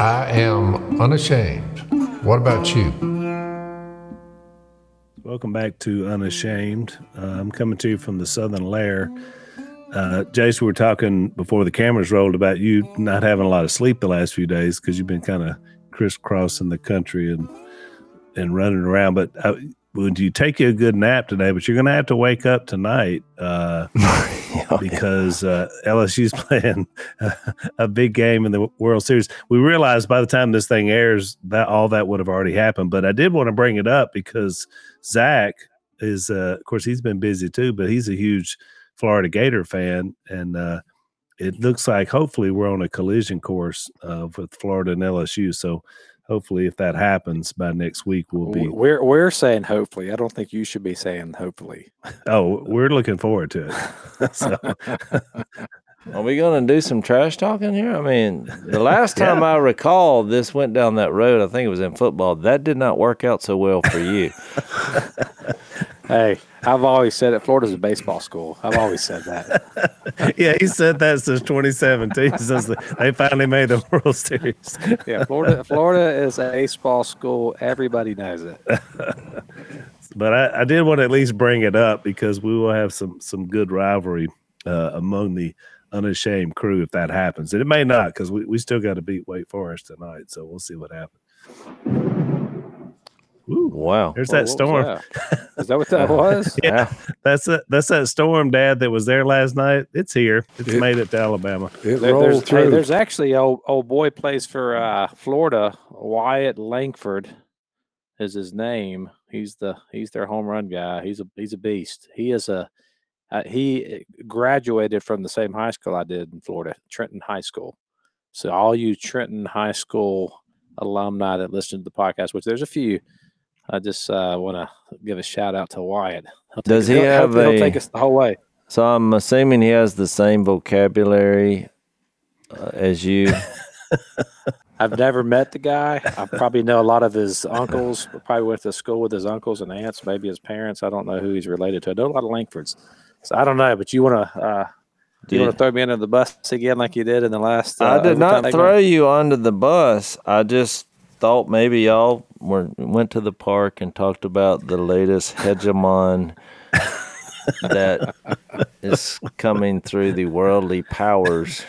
I am unashamed. What about you? Welcome back to Unashamed. Uh, I'm coming to you from the Southern Lair. Uh, we were talking before the cameras rolled about you not having a lot of sleep the last few days because you've been kind of crisscrossing the country and and running around. But uh, would you take you a good nap today? But you're going to have to wake up tonight uh, oh, because uh, LSU's playing a big game in the World Series. We realized by the time this thing airs that all that would have already happened. But I did want to bring it up because Zach is, uh, of course, he's been busy too, but he's a huge Florida Gator fan, and uh, it looks like hopefully we're on a collision course uh, with Florida and LSU. So hopefully, if that happens by next week, we'll be. We're we're saying hopefully. I don't think you should be saying hopefully. oh, we're looking forward to it. so. Are we going to do some trash talking here? I mean, the last time yeah. I recall this went down that road, I think it was in football. That did not work out so well for you. hey, I've always said it. Florida's a baseball school. I've always said that. yeah, he said that since 2017, since they finally made the World Series. yeah, Florida. Florida is a baseball school. Everybody knows it. but I, I, did want to at least bring it up because we will have some some good rivalry uh, among the unashamed crew if that happens. And it may not because we, we still got to beat Wake Forest tonight. So we'll see what happens. Ooh, wow! There's that storm. That? Is that what that was? yeah, that's it. That's that storm, Dad, that was there last night. It's here. It's it, made it to Alabama. It there, rolled through. Hey, there's actually old old boy plays for uh, Florida. Wyatt Langford is his name. He's the he's their home run guy. He's a he's a beast. He is a uh, he graduated from the same high school I did in Florida, Trenton High School. So all you Trenton High School alumni that listen to the podcast, which there's a few, I just uh, want to give a shout out to Wyatt. Does he have a? He'll take us the whole way. So I'm assuming he has the same vocabulary uh, as you. I've never met the guy. I probably know a lot of his uncles. Probably went to school with his uncles and aunts, maybe his parents. I don't know who he's related to. I know a lot of Langfords. So I don't know, but you want to uh, do you want to throw me under the bus again, like you did in the last? Uh, I did not throw you under the bus. I just thought maybe y'all were went to the park and talked about the latest hegemon that is coming through the worldly powers.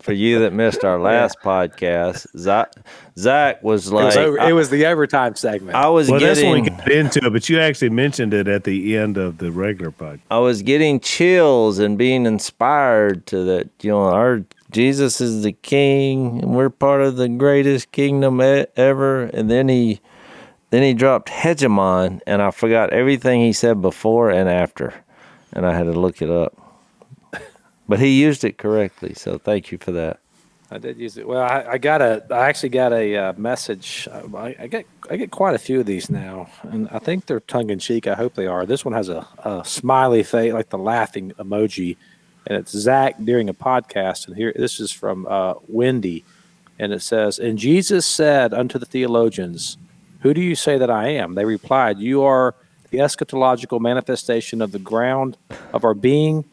For you that missed our last yeah. podcast, Zach, Zach was like, it was, over, it was, the overtime segment. I was well, getting, that's when we got into it, but you actually mentioned it at the end of the regular podcast. I was getting chills and being inspired to that. You know, our Jesus is the King, and we're part of the greatest kingdom ever. And then he then he dropped hegemon, and I forgot everything he said before and after, and I had to look it up. But he used it correctly, so thank you for that. I did use it. Well, I, I got a. I actually got a uh, message. I, I, get. I get quite a few of these now, and I think they're tongue in cheek. I hope they are. This one has a, a smiley face, like the laughing emoji, and it's Zach during a podcast. And here, this is from uh, Wendy, and it says, "And Jesus said unto the theologians." Who do you say that I am? They replied, You are the eschatological manifestation of the ground of our being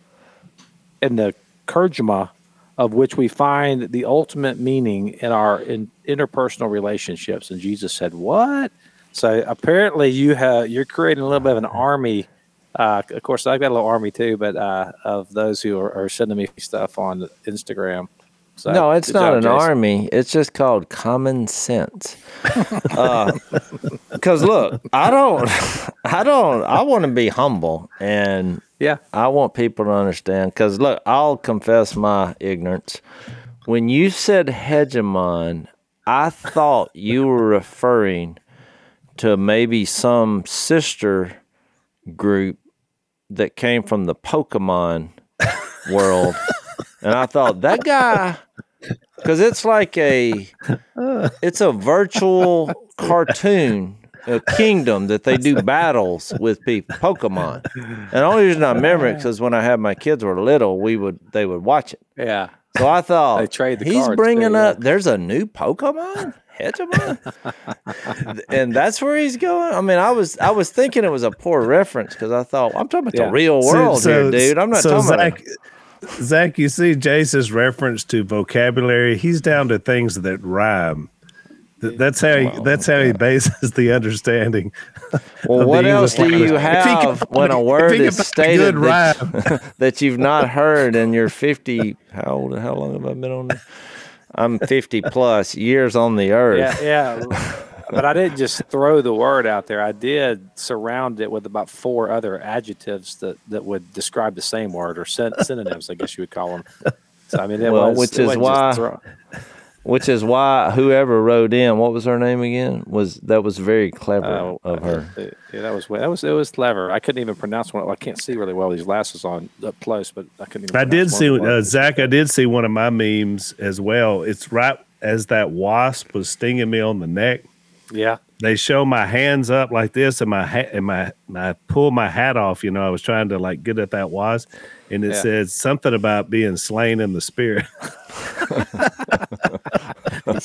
and the kerygma of which we find the ultimate meaning in our in, interpersonal relationships. And Jesus said, What? So apparently you have you're creating a little bit of an army. Uh, of course, I've got a little army too, but uh, of those who are, are sending me stuff on Instagram. So no, it's not job, an Jason. army. It's just called common sense. Because uh, look, I don't, I don't, I want to be humble, and yeah, I want people to understand. Because look, I'll confess my ignorance. When you said hegemon, I thought you were referring to maybe some sister group that came from the Pokemon world. and I thought that guy because it's like a it's a virtual cartoon a kingdom that they do battles with people pokemon and the only reason i remember it because when i had my kids were little we would they would watch it yeah so i thought they trade the he's bringing too, up yeah. there's a new pokemon hegemon and that's where he's going i mean i was i was thinking it was a poor reference because i thought i'm talking about yeah. the real world so, so, here dude i'm not so talking Zach, about Zach, you see Jase's reference to vocabulary. He's down to things that rhyme. That's how he, that's how he bases the understanding. Well, what else English do you language. If have when a word is stated good that, that you've not heard and you're 50? How old? How long have I been on? This? I'm 50 plus years on the earth. Yeah, yeah. but I didn't just throw the word out there. I did surround it with about four other adjectives that, that would describe the same word or syn- synonyms, I guess you would call them. So I mean, it Well, was, which is why- Which is why whoever wrote in, what was her name again? Was that was very clever Oh, of her. uh, Yeah, that was that was it was clever. I couldn't even pronounce one. I can't see really well these glasses on up close, but I couldn't. Even I did see one uh. Zach. I did see one of my memes as well. It's right as that wasp was stinging me on the neck. Yeah, They show my hands up like this, and my hat, and my I pull my hat off. You know, I was trying to like get at that wasp, and it Yeah. says something about being slain in the spirit.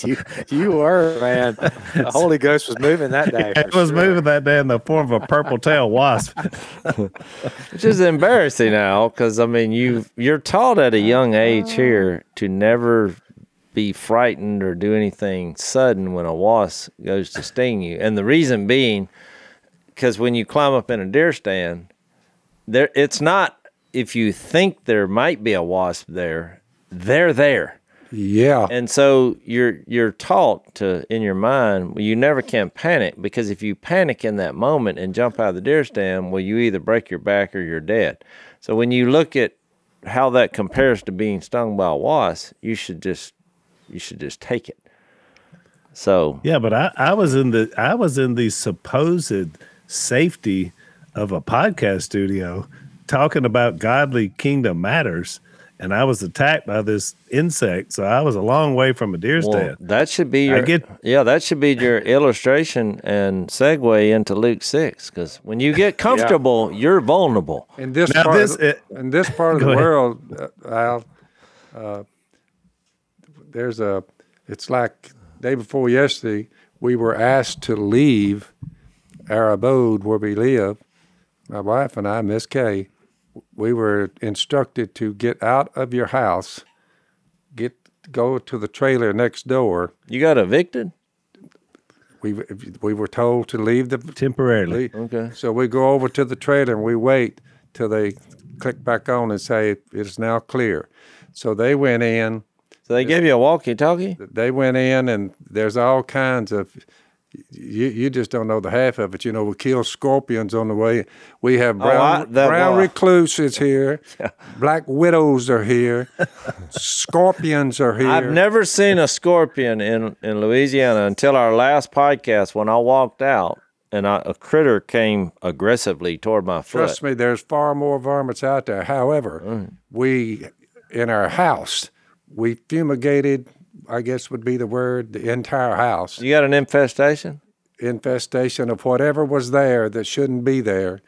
you you were man. The Holy Ghost was moving that day. it was sure. moving that day in the form of a purple tail wasp. Which is embarrassing now, because I mean, you you're taught at a young age here to never be frightened or do anything sudden when a wasp goes to sting you, and the reason being, because when you climb up in a deer stand, there it's not if you think there might be a wasp there, they're there. Yeah. And so you're you're taught to in your mind, well, you never can panic because if you panic in that moment and jump out of the deer stand, well, you either break your back or you're dead. So when you look at how that compares to being stung by a wasp, you should just you should just take it. So Yeah, but I, I was in the I was in the supposed safety of a podcast studio talking about godly kingdom matters, and I was attacked by this insect. So I was a long way from a deer well, stand. that should be I your get- yeah that should be your illustration and segue into Luke six because when you get comfortable, you're vulnerable. In this Now part, this- of, the- it- in this part of the ahead. world, uh, Al, uh, there's a. It's like day before yesterday, we were asked to leave our abode where we live. My wife and I, Miss Kay, we were instructed to get out of your house, get go to the trailer next door. You got evicted? We we were told to leave the Temporarily. leave. Okay. So we go over to the trailer and we wait till they click back on and say it is now clear. So they went in. So they gave you a walkie-talkie. They went in and there's all kinds of. You you just don't know the half of it. You know we kill scorpions on the way. We have brown Oh, I- that- brown well, recluses here. Black widows are here. Scorpions are here. I've never seen a scorpion in, in Louisiana until our last podcast when I walked out and I, a critter came aggressively toward my foot. Trust me, there's far more varmints out there. However, Mm. we in our house we fumigated. I guess would be the word. The entire house You got an infestation? infestation of whatever was there that shouldn't be there.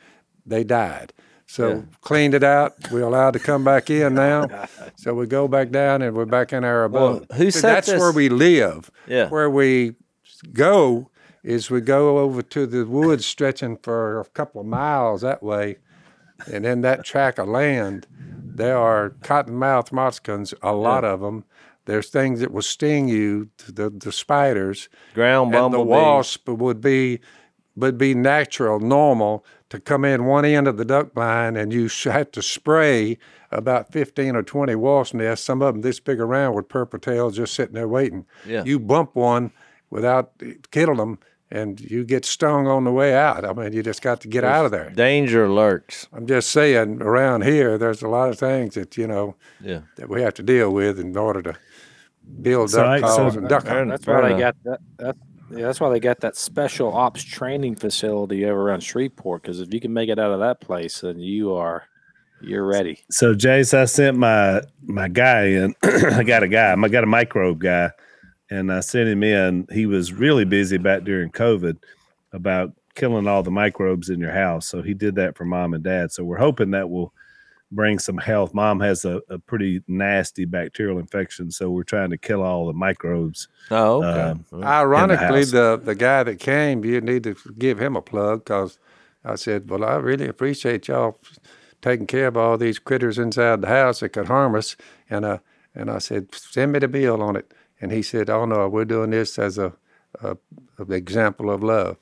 They died. So cleaned it out. We're allowed to come back in now. So we go back down and we're back in our abode. who See, set That's this- where we live. Yeah. Where we go is we go over to the woods stretching for a couple of miles that way. And in that tract of land, there are cottonmouth moccasins, a lot of them. There's things that will sting you, the, the spiders Ground and the wasp would be would be natural, normal to come in one end of the duck blind, and you had to spray about fifteen or twenty wasp nests. Some of them this big around with purple tails, just sitting there waiting. Yeah. You bump one without killing them, and you get stung on the way out. I mean, you just got to get out of there. Danger lurks. I'm just saying, around here, there's a lot of things that you know Yeah. that we have to deal with in order to build So duck I- so- calls and duck Fair hunting. enough. That's why they got that. that yeah, that's why they got that special ops training facility over around Shreveport. Because if you can make it out of that place, then you are you're ready. So Jase, I sent my my guy in. I got a guy. I got a microbe guy, and I sent him in. He was really busy back during COVID about killing all the microbes in your house. So he did that for mom and dad. So we're hoping that will bring some health. Mom has a, a pretty nasty bacterial infection, so we're trying to kill all the microbes. Oh, okay. Um, Ironically, house. the, the guy that came, you need to give him a plug because I said, Well, I really appreciate y'all taking care of all these critters inside the house that could harm us. And uh, and I said, send me the bill on it. And he said, oh no, we're doing this as a, a, a example of love.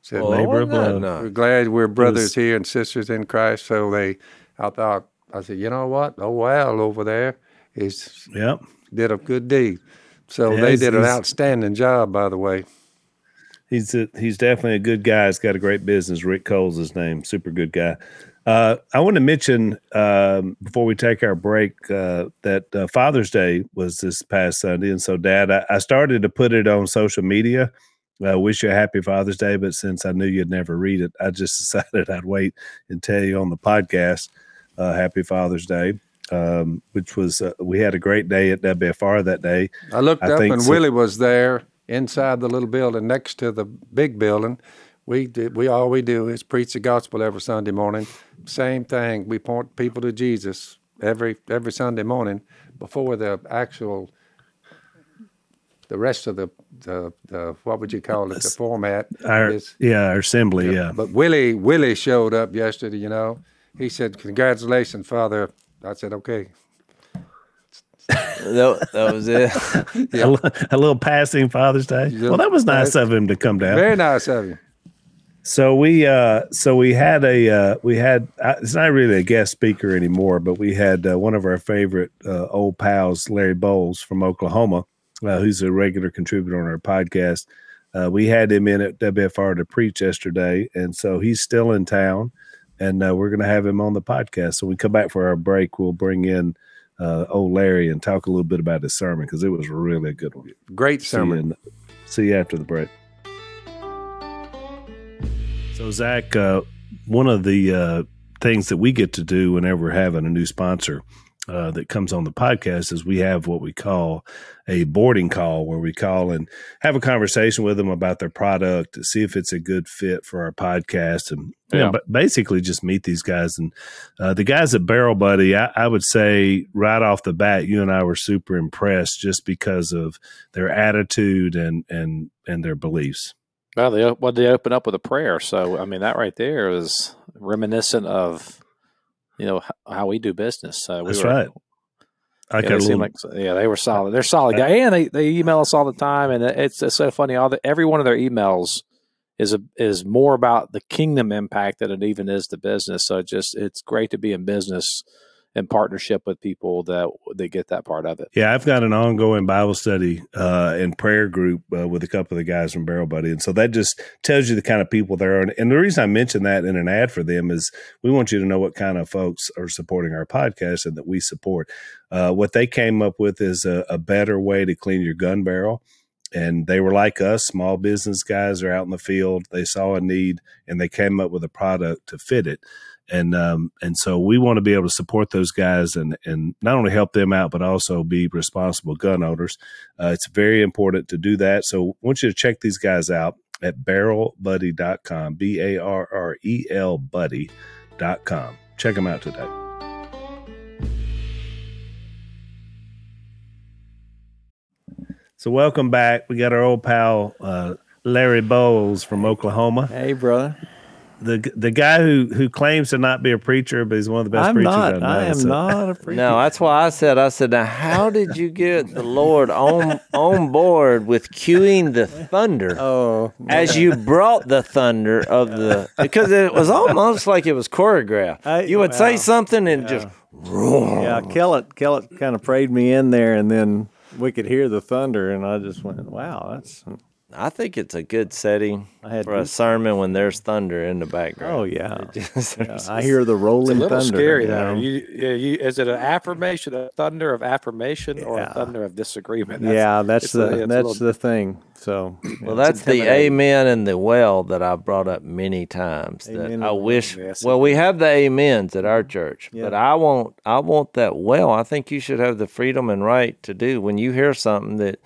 Said, Well, Labor of love. we're glad we're brothers was- here and sisters in Christ. So they, I thought, I said, you know what? Oh wow, over there is Yep. did a good deed. So Yeah, they did an outstanding job, by the way. He's a, he's definitely a good guy. He's got a great business. Rick Cole's his name. Super good guy. Uh, I want to mention um, before we take our break uh, that uh, Father's Day was this past Sunday, and so Dad, I, I started to put it on social media. Uh, wish you a happy Father's Day, but since I knew you'd never read it, I just decided I'd wait and tell you on the podcast. Uh, happy Father's Day, um, which was uh, we had a great day at WFR that day. I looked I up and so. Willie was there inside the little building next to the big building. We did, we all we do is preach the gospel every Sunday morning. Same thing. We point people to Jesus every every Sunday morning before the actual the rest of the the, the what would you call it the format Our is yeah, our assembly, yeah. but Willie Willie showed up yesterday. You know, he said, "Congratulations, Father." I said, "Okay." That, that was it. a, li- a little passing Father's Day. Well, that was nice of him to come down. Very nice of him. So we, uh, so we had a, uh, we had. Uh, it's not really a guest speaker anymore, but we had uh, one of our favorite uh, old pals, Larry Bowles from Oklahoma, uh, who's a regular contributor on our podcast. Uh, we had him in at WFR to preach yesterday, and so he's still in town, and uh, we're going to have him on the podcast. So when we come back for our break, we'll bring in uh, old Larry and talk a little bit about his sermon because it was really a good one. Great See you, sermon. in- see you after the break. So, Zach, uh, one of the uh, things that we get to do whenever we're having a new sponsor uh, that comes on the podcast is we have what we call a boarding call where we call and have a conversation with them about their product see if it's a good fit for our podcast and you know, Yeah. but basically just meet these guys. And uh, the guys at Barrel Buddy I, I would say right off the bat you and I were super impressed just because of their attitude and and and their beliefs. Well, they well they open up with a prayer, so I mean that right there is reminiscent of you know how we do business. So we that's were, right I Yeah, they little, like yeah, they were solid. They're solid guy, and they, they email us all the time, and uh, it's, it's so funny. All the, every one of their emails is a, is more about the kingdom impact than it even is the business. So just it's great to be in business in partnership with people that they get that part of it. Yeah, I've got an ongoing Bible study uh, and prayer group uh, with a couple of the guys from Barrel Buddy, and so that just tells you the kind of people there are. And the reason I mention that in an ad for them is we want you to know what kind of folks are supporting our podcast and that we support. Uh, what they came up with is a, a better way to clean your gun barrel. And they were like us, small business guys are out in the field. They saw a need and they came up with a product to fit it and um, and so we want to be able to support those guys and and not only help them out but also be responsible gun owners. Uh, it's very important to do that. So I want you to check these guys out at barrelbuddy.com, b a r r e l buddy.com. Check them out today. So welcome back. We got our old pal uh, Larry Bowles from Oklahoma Hey, brother. The the guy who who claims to not be a preacher, but he's one of the best I'm preachers not. I know. I am so- not a preacher. No, that's why I said, I said, now how did you get the Lord on on board with cueing the thunder Oh, as you brought the thunder of the because it was almost like it was choreographed. I- you would say something and just yeah. Kellett, Kellett kind of prayed me in there, and then we could hear the thunder, and I just went, "Wow, that's." I think it's a good setting I had for a sermon when there's thunder in the background. Oh yeah. Just- Yeah, I hear the rolling. It's a rolling little thunder. scary though. You, you, is it an affirmation, a thunder of affirmation, or a thunder of disagreement? yeah, that's the it's that's little- the thing. So Well, that's the amen and the well that I've brought up many times. Amen that and I wish. well, yes, well, we have the amens at our church, Yeah. but I want I want that well. I think you should have the freedom and right to do when you hear something that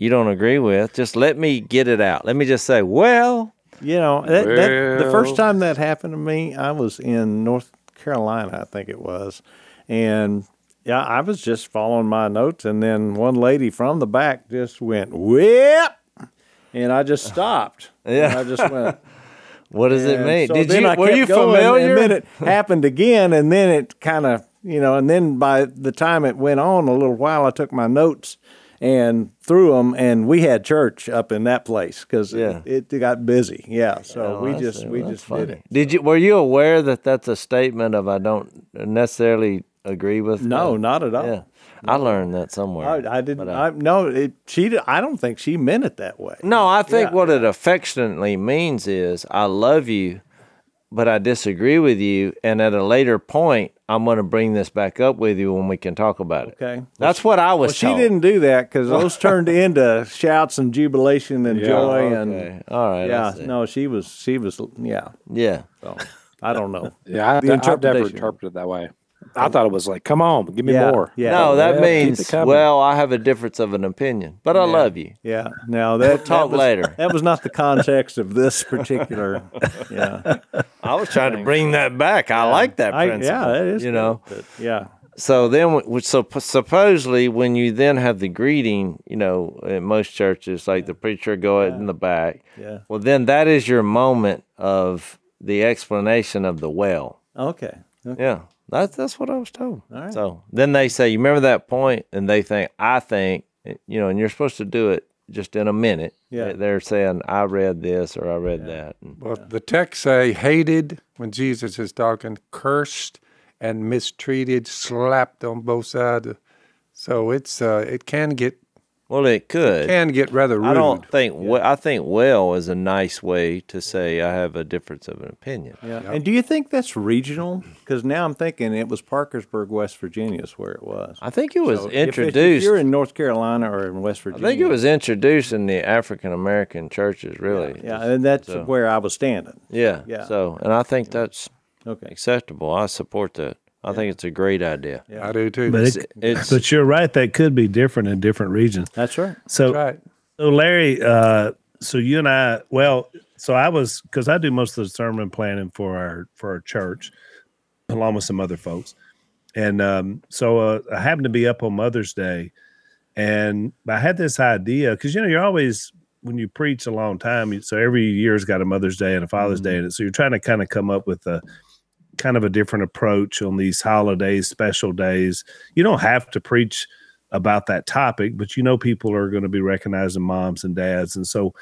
you don't agree with. Just let me get it out. Let me just say, well, you know that, that, the first time that happened to me, I was in North Carolina, I think it was, and yeah, I was just following my notes, and then one lady from the back just went whip, and I just stopped. Yeah. And I just went. What does it And mean? so Did you I were you familiar? And then it happened again, and then it kind of, you know, and then by the time it went on a little while, I took my notes and threw them, and we had church up in that place because Yeah. it, it got busy. Yeah, so Oh, we that's- just we that's just funny. did it. Did you were you aware that that's a statement of I don't necessarily agree with? No, that? not at all. Yeah, I learned that somewhere. I, I didn't. But, uh, I, no, it, she. I don't think she meant it that way. No, I think Yeah. what it affectionately means is I love you, but I disagree with you, and at a later point, I'm going to bring this back up with you when we can talk about it. Okay. That's what I was Well, she didn't do that because those turned into shouts and jubilation and joy and All right. Yeah. No, she was. She was. Yeah. Yeah. So I don't know. Yeah, I, The I've never interpreted it that way. I thought it was like, come on, give me yeah. more. Yeah. No, that Well, means well, I have a difference of an opinion, but I love you. Yeah. Now that talk that was, later. That was not the context of this particular. Yeah. I was trying to bring that back. I like that I, principle. yeah. It is. You good, know. but yeah. So then, so supposedly, when you then have the greeting, you know, in most churches, like the preacher go out in the back. Yeah. Well, then that is your moment of the explanation of the well. Okay. okay. Yeah, that's that's what I was told. All right. So then they say, you remember that point, and they think, I think, eh, you know, and you're supposed to do it just in a minute. Yeah. They- They're saying, I read this or I read that. And Well, the text say hated when Jesus is talking, cursed and mistreated, slapped on both sides. So it's uh, it can get well, it could. can get rather rude. I don't think. we- I think well is a nice way to say I have a difference of an opinion. Yeah. And do you think that's regional? Because now I'm thinking it was Parkersburg, West Virginia, is where it was. I think it was So introduced. If you're in North Carolina or in West Virginia, I think it was introduced in the African American churches, really. Yeah, and that's So- where I was standing. yeah. Yeah. So, and I think that's Okay. acceptable. I support that. I think it's a great idea. Yeah, I do too. But It's, it, it's but you're right. That could be different in different regions. That's right. So, right. so Larry, uh, so you and I, well, so I was because I do most of the sermon planning for our for our church, along with some other folks, and um, so uh, I happened to be up on Mother's Day, and I had this idea because you know you're always when you preach a long time, so every year's got a Mother's Day and a Father's Day in it, so you're trying to kind of come up with a kind of a different approach on these holidays, special days. You don't have to preach about that topic, but you know people are going to be recognizing moms and dads, and so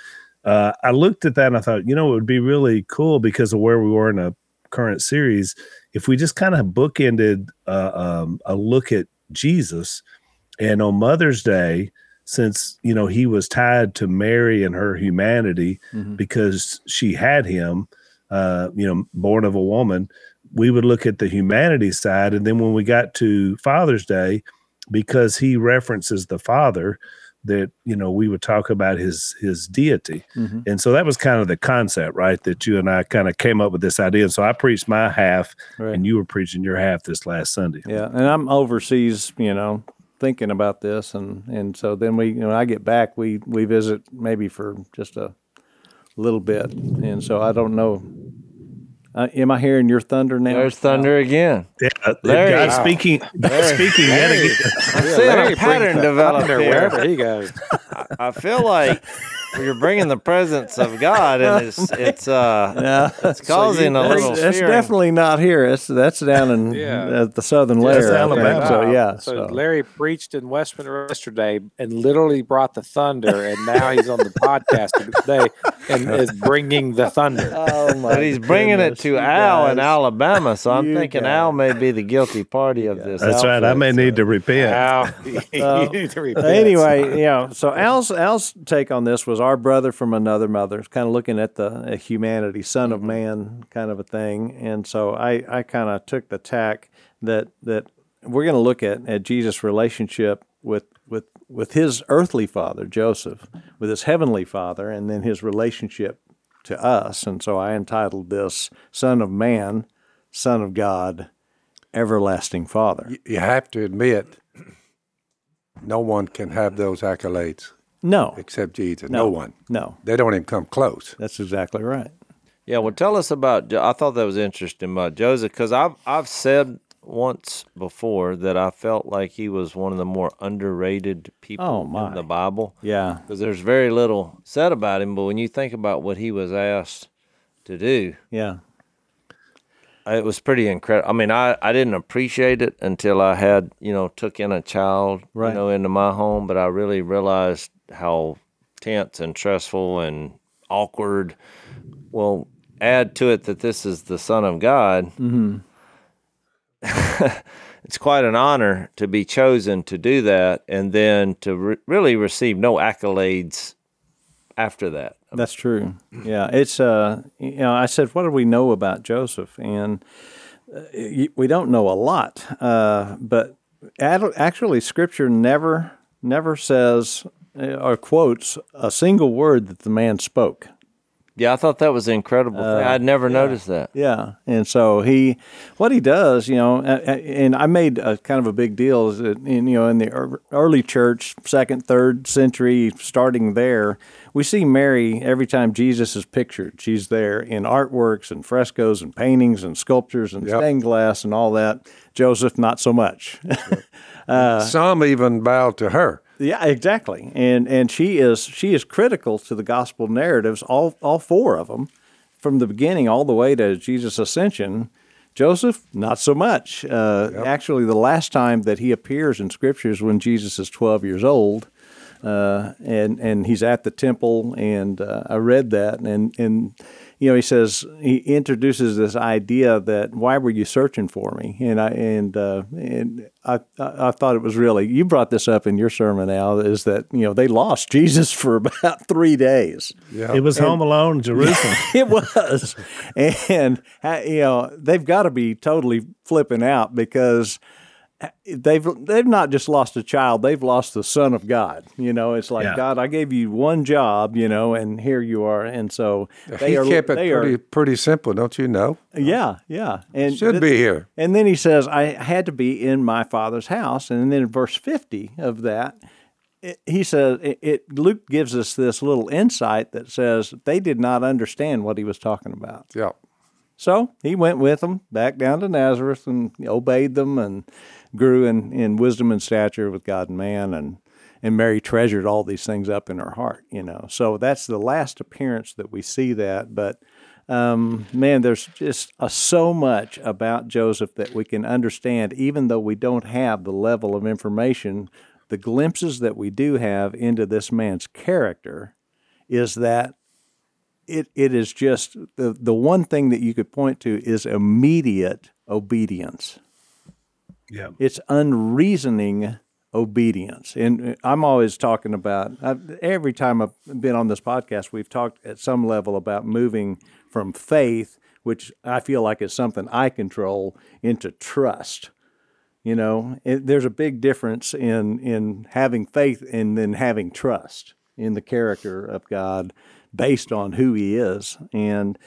uh, I looked at that and I thought, you know, it would be really cool because of where we were in a current series if we just kind of bookended uh, um, a look at Jesus, and on Mother's Day. Since you know he was tied to Mary and her humanity Mhm. because she had him, uh, you know, born of a woman, we would look at the humanity side. And then when we got to Father's Day, because he references the Father, that you know we would talk about his his deity. Mhm. And so that was kind of the concept, right? That you and I kind of came up with this idea. And so I preached my half, Right. and you were preaching your half this last Sunday. Yeah, and I'm overseas, you know, thinking about this, and and so then we, you know, I get back, we we visit maybe for just a little bit, and so I don't know. Uh, am I hearing your thunder now? there's thunder again. Yeah, Larry. God Wow. speaking, speaking yet again. I'm seeing a pattern develop Thunder here. wherever he goes. I feel like you're bringing the presence of God, and it's it's uh Yeah, it's causing a that's, little. that's fearing. definitely not here. That's that's down in Yeah. at the southern That's layer. I think. Alabama. So yeah, So, so, Larry preached in West Monroe yesterday and literally brought the thunder, and now he's on the podcast today and is bringing the thunder. oh my But he's bringing it to you Al in. Alabama, so I'm You thinking guys. Al may be the guilty party of this. That's right. I may so- need to repent. Al, So, you need to repent. anyway, yeah. So Al's Al's take on this was our brother from another mother, is kind of looking at the uh, humanity, son of man, kind of a thing. And so I I kind of took the tack that that we're going to look at at Jesus' relationship with with with his earthly father Joseph, with his heavenly father, and then his relationship to us. And so I entitled this "Son of Man, Son of God, Everlasting Father." You have to admit, no one can have those accolades No, except Jesus. No, one. no. They don't even come close. That's exactly right. Yeah, well, tell us about. I thought that was interesting about Joseph because I've I've said once before that I felt like he was one of the more underrated people Oh, my. in the Bible Yeah. because there's very little said about him. But when you think about what he was asked to do. Yeah. It was pretty incredible. I mean, I, I didn't appreciate it until I had, you know, took in a child, Right. you know, into my home, but I really realized how tense and stressful and awkward. Well, add to it that this is the Son of God. Mm-hmm. it's quite an honor to be chosen to do that and then to re- really receive no accolades after that. That's true. Yeah, it's uh, you know, I said, what do we know about Joseph? And uh, we don't know a lot, uh, but ad- actually, Scripture never never says uh, or quotes a single word that the man spoke. Yeah, I thought that was incredible. thing. I'd never noticed that. Yeah, and so he, what he does, you know, and I made a kind of a big deal is that, in, you know, in the early church, second, third century, starting there, we see Mary every time Jesus is pictured. She's there in artworks and frescoes and paintings and sculptures and Yep. stained glass and all that. Joseph, not so much. Some even bow to her. Yeah, exactly. And and she is she is critical to the gospel narratives, all all four of them, from the beginning all the way to Jesus' ascension. Joseph, not so much. Uh, Actually, the last time that he appears in scriptures when Jesus is twelve years old, uh, and and he's at the temple. And uh, I read that, and and you know he says he introduces this idea that why were you searching for me? And I and uh, and I, I I thought it was really you brought this up in your sermon, Al, is that you know they lost Jesus for about three days. Yeah. It was Home Alone, Jerusalem. It was, and you know they've got to be totally flipping out because they've they've not just lost a child; they've lost the Son of God. You know, it's like Yeah. God, I gave you one job, you know, and here you are, and so they he are. kept it they pretty are, pretty simple, don't you know? yeah, yeah, and Should th- be here. and then he says, I had to be in my father's house. And then in verse 50 of that, it, he says, it, it, Luke gives us this little insight that says they did not understand what he was talking about. Yeah. So he went with them back down to Nazareth and obeyed them and grew in, in wisdom and stature with God and man. And, and Mary treasured all these things up in her heart, you know. So that's the last appearance that we see that. But um, man, there's just uh, so much about Joseph that we can understand, even though we don't have the level of information. The glimpses that we do have into this man's character is that it, it is just the, the one thing that you could point to is immediate obedience. yeah. It's unreasoning obedience. And I'm always talking about, i every time I've been on this podcast, we've talked at some level about moving from faith, which I feel like is something I control, into trust. You know, it, there's a big difference in, in having faith and then having trust in the character of God based on who He is. And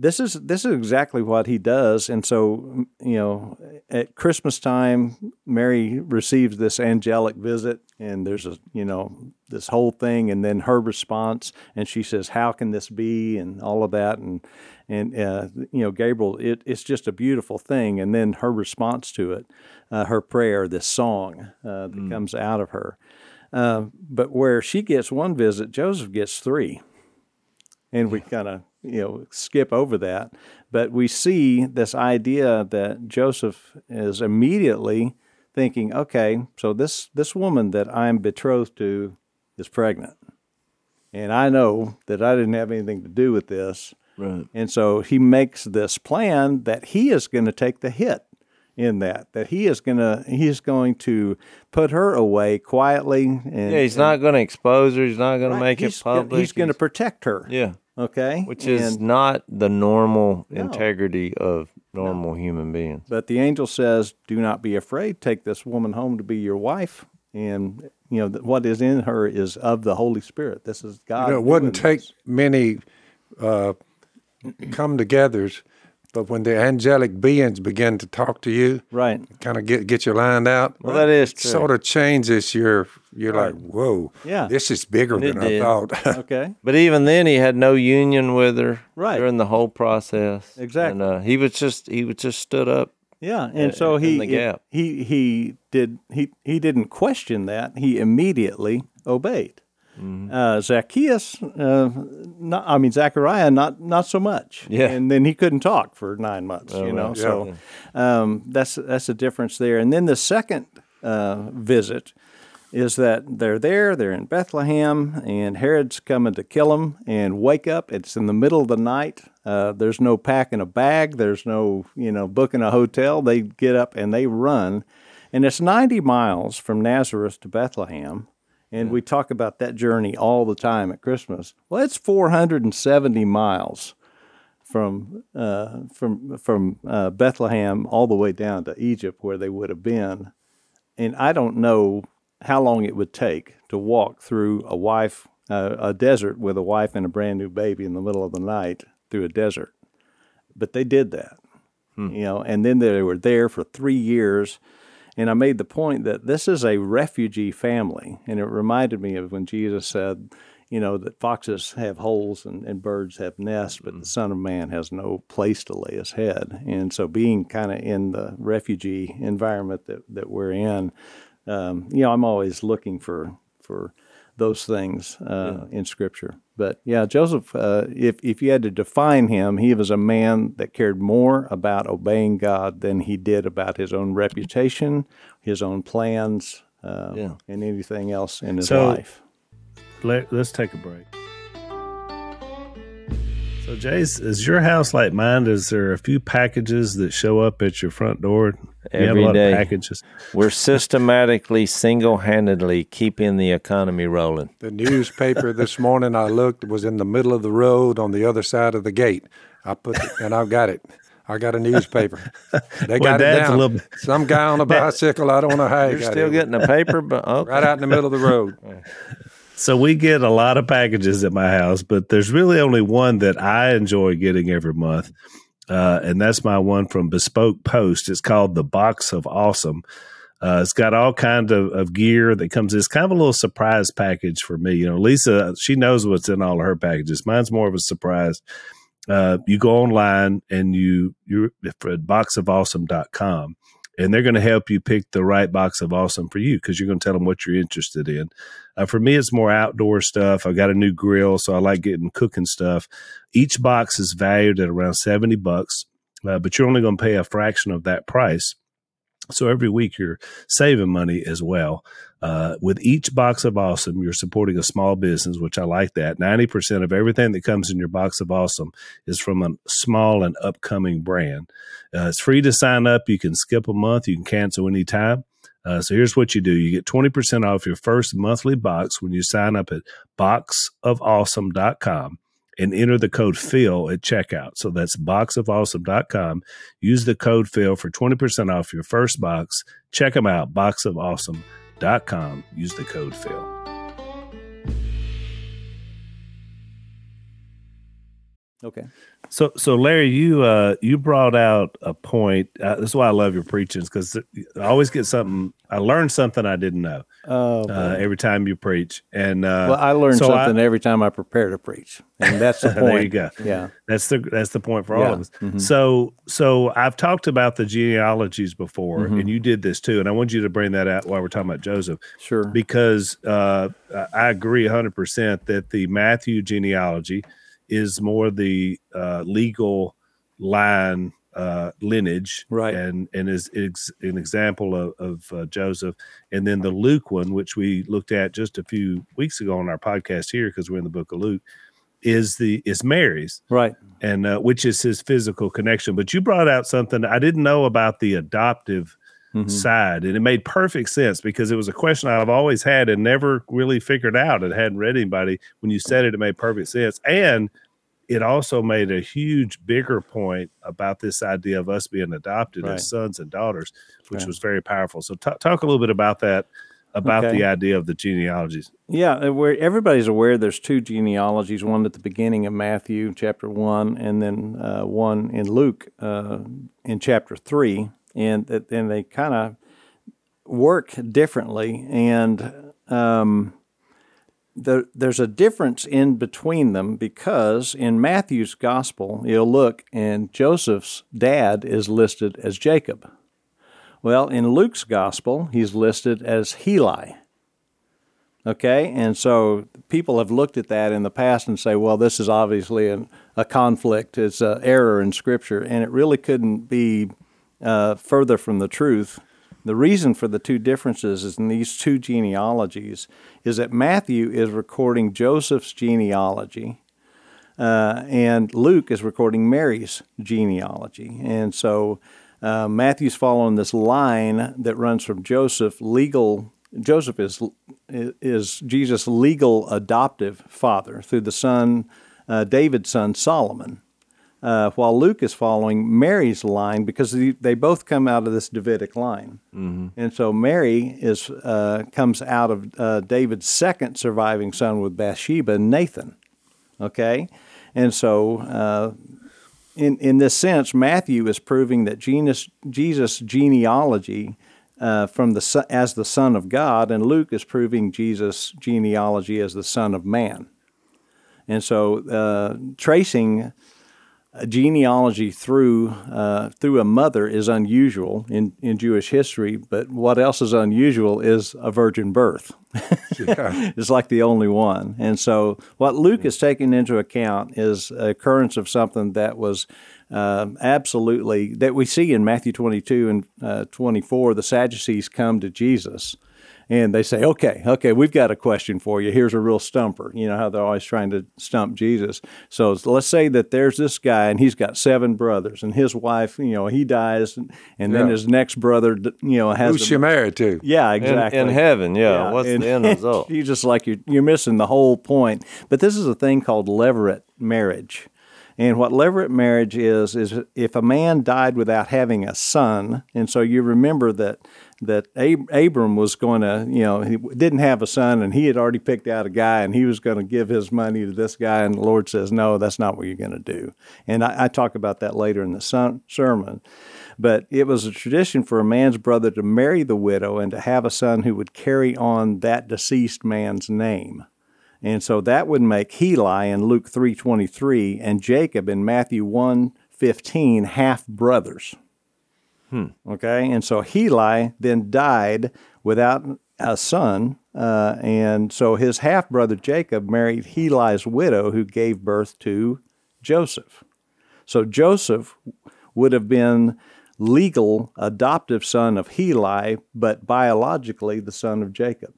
this is this is exactly what he does. And so you know at christmas time mary receives this angelic visit and there's a you know this whole thing. And then her response and she says how can this be? and all of that. And and uh, you know gabriel it, it's just a beautiful thing. And then her response to it uh, her prayer this song uh, that comes out of her. Uh, but where she gets one visit joseph gets three and we kind of you know skip over that. But we see this idea that joseph is immediately thinking okay so this this woman that i'm betrothed to is pregnant. And i know that i didn't have anything to do with this. Right. and so he makes this plan that he is going to take the hit in that that he is going to he is going to put her away quietly and Yeah, he's not going to expose her. He's not going to make it he's gonna- public. he's going to protect her yeah, okay which is And- not the normal No. integrity of normal human beings. But the angel says, "Do not be afraid. Take this woman home to be your wife." And you know what is in her is of the Holy Spirit. This is God. You know, it wouldn't take this. many uh, come togethers, but when the angelic beings begin to talk to you, right. kind of get get you lined out. Well, that is it true. Sort of changes your. You're like, whoa, Yeah. this is bigger And than I did. thought. Okay. But even then, he had no union with her Right. during the whole process. Exactly. And uh, he was just he was just stood up. Yeah, and so in he the gap. he he did he he didn't question that. He immediately obeyed. Uh, Zacchaeus, uh, not, I mean Zachariah, not not so much. Yeah. and then he couldn't talk for nine months. you know, right. so um, that's that's a difference there. And then the second uh, visit is that they're there, they're in Bethlehem, and Herod's coming to kill them. And wake up, it's in the middle of the night. Uh, there's no packing a bag, there's no you know booking a hotel. They get up and they run, and it's 90 miles from Nazareth to Bethlehem. And we talk about that journey all the time at Christmas. Well, it's 470 miles from uh, from from uh, Bethlehem all the way down to Egypt, where they would have been. And I don't know how long it would take to walk through a wife uh, a desert with a wife and a brand new baby in the middle of the night through a desert, but they did that. You know, and then they were there for three years. And I made the point that this is a refugee family. And it reminded me of when Jesus said, you know, that foxes have holes and, and birds have nests, but the Son of Man has no place to lay his head. And so, being kind of in the refugee environment that, that we're in, um, you know, I'm always looking for, for those things uh, in Scripture. But yeah, Joseph, uh, if, if you had to define him, he was a man that cared more about obeying God than he did about his own reputation, his own plans, uh, Yeah. and anything else in his So- life. Let, let's take a break. So, Jase, is your house like mine? Is there a few packages that show up at your front door? you have a lot day. of packages. We're systematically, single handedly keeping the economy rolling. The newspaper this morning I looked was in the middle of the road on the other side of the gate. I put it, and I've got it. I got a newspaper. They got it Dad's a down. little Some guy on a bicycle. I don't know how he You're got still it. getting a paper, but okay. right out in the middle of the road. So we get a lot of packages at my house, but there's really only one that I enjoy getting every month, uh, and that's my one from Bespoke Post. It's called the Box of Awesome. Uh, it's got all kind of, of gear that comes. It's kind of a little surprise package for me. You know, Lisa, she knows what's in all of her packages. Mine's more of a surprise. Uh, you go online and you you're at boxofawesome.com and they're going to help you pick the right box of awesome for you because you're going to tell them what you're interested in. Uh, for me, it's more outdoor stuff. I got a new grill, so I like getting cooking stuff. Each box is valued at around 70 bucks, uh, but you're only going to pay a fraction of that price. So every week you're saving money as well. Uh, with each box of awesome, you're supporting a small business, which I like that. 90% of everything that comes in your box of awesome is from a small and upcoming brand. Uh, it's free to sign up. You can skip a month, you can cancel anytime. Uh, so here's what you do you get 20% off your first monthly box when you sign up at boxofawesome.com and enter the code PHIL at checkout. So that's boxofawesome.com. Use the code PHIL for 20% off your first box. Check them out, boxofawesome.com. Use the code PHIL. Okay. So, so Larry, you uh, you brought out a point. Uh, that's why I love your preachings because I always get something. I learn something I didn't know Oh, uh, every time you preach, and uh, well, I learn so something every time I prepare to preach, and that's the point. there you go. Yeah. That's the that's the point for all Yeah. of us. So so I've talked about the genealogies before, and you did this too, and I want you to bring that out while we're talking about Joseph, Sure. because uh, I agree hundred percent that the Matthew genealogy is more the uh, legal line uh, lineage, Right. And and is, is an example of, of uh, Joseph, and then the Luke one, which we looked at just a few weeks ago on our podcast here because we're in the book of Luke, is the is Mary's Right. and uh, which is his physical connection. But you brought out something I didn't know about the adoptive Mhm. side, and it made perfect sense because it was a question I've always had and never really figured out. and hadn't read anybody. When you said it, it made perfect sense, and it also made a huge, bigger point about this idea of us being adopted Right. as sons and daughters, which Yeah. was very powerful. So, t- talk a little bit about that, about Okay. the idea of the genealogies. Yeah, where everybody's aware there's two genealogies, one at the beginning of Matthew chapter 1 and then uh, one in Luke uh, in chapter 3 and then they kind of work differently and um, the, there's a difference in between them because in Matthew's gospel you'll look and Joseph's dad is listed as Jacob. Well, in Luke's gospel he's listed as Heli. Okay, and so people have looked at that in the past and say, well, this is obviously an, a conflict, it's an error in Scripture, and it really couldn't be uh, further from the truth. The reason for the two differences is in these two genealogies is that Matthew is recording Joseph's genealogy, uh, and Luke is recording Mary's genealogy, and so. Uh, Matthew's following this line that runs from Joseph, legal Joseph is is Jesus' legal adoptive father through the son uh, David's son Solomon, uh, while Luke is following Mary's line because they, they both come out of this Davidic line, mm-hmm. and so Mary is uh, comes out of uh, David's second surviving son with Bathsheba, Nathan. Okay, and so. Uh, in, in this sense, Matthew is proving that Jesus, Jesus' genealogy uh, from the as the Son of God, and Luke is proving Jesus' genealogy as the Son of Man. And so, uh, tracing a genealogy through uh, through a mother is unusual in, in Jewish history, but what else is unusual is a virgin birth. yeah. it's like the only one. And so, what Luke is taking into account is a occurrence of something that was uh, absolutely that we see in Matthew 22 and uh, 24. The Sadducees come to Jesus and they say, "Okay, okay, we've got a question for you. Here's a real stumper." You know how they're always trying to stump Jesus. So let's say that there's this guy, and he's got seven brothers, and his wife, you know, he dies, and, and then his next brother, you know, has who's she married to? Yeah, exactly. In, in heaven, yeah. yeah. What's and, the end result? you just like you're you're missing the whole point. But this is a thing called levirate marriage. And what levirate marriage is is if a man died without having a son, and so you remember that that Ab- Abram was going to, you know, he didn't have a son and he had already picked out a guy and he was going to give his money to this guy. And the Lord says, no, that's not what you're going to do. And I, I talk about that later in the son- sermon. But it was a tradition for a man's brother to marry the widow and to have a son who would carry on that deceased man's name. And so that would make Heli in Luke 3.23 and Jacob in Matthew 1.15 half brothers. Hmm. Okay, and so Heli then died without a son, uh, and so his half brother Jacob married Heli's widow, who gave birth to Joseph. So Joseph would have been legal adoptive son of Heli, but biologically the son of Jacob.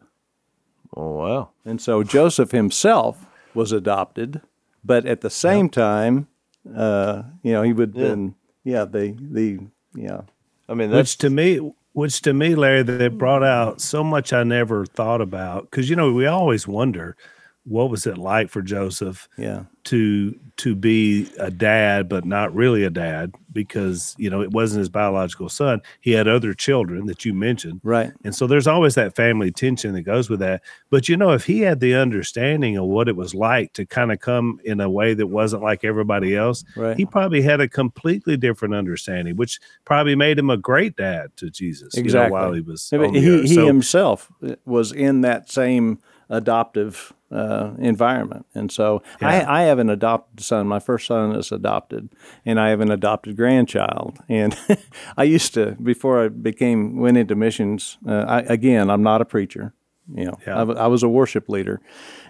Oh wow! And so Joseph himself was adopted, but at the same time, uh, you know, he would yeah. been yeah the the yeah I mean, which to me, which to me, Larry, that brought out so much I never thought about because you know we always wonder what was it like for Joseph yeah. to to be a dad but not really a dad because you know it wasn't his biological son. He had other children that you mentioned. Right. And so there's always that family tension that goes with that. But you know if he had the understanding of what it was like to kind of come in a way that wasn't like everybody else right. he probably had a completely different understanding which probably made him a great dad to jesus exactly you know, while he was he, he so, himself was in that same adoptive uh, environment. And so yeah. I, I, have an adopted son. My first son is adopted, and I have an adopted grandchild. And I used to, before I became went into missions. Uh, I, again, I'm not a preacher. You know, yeah. I, I, was a worship leader,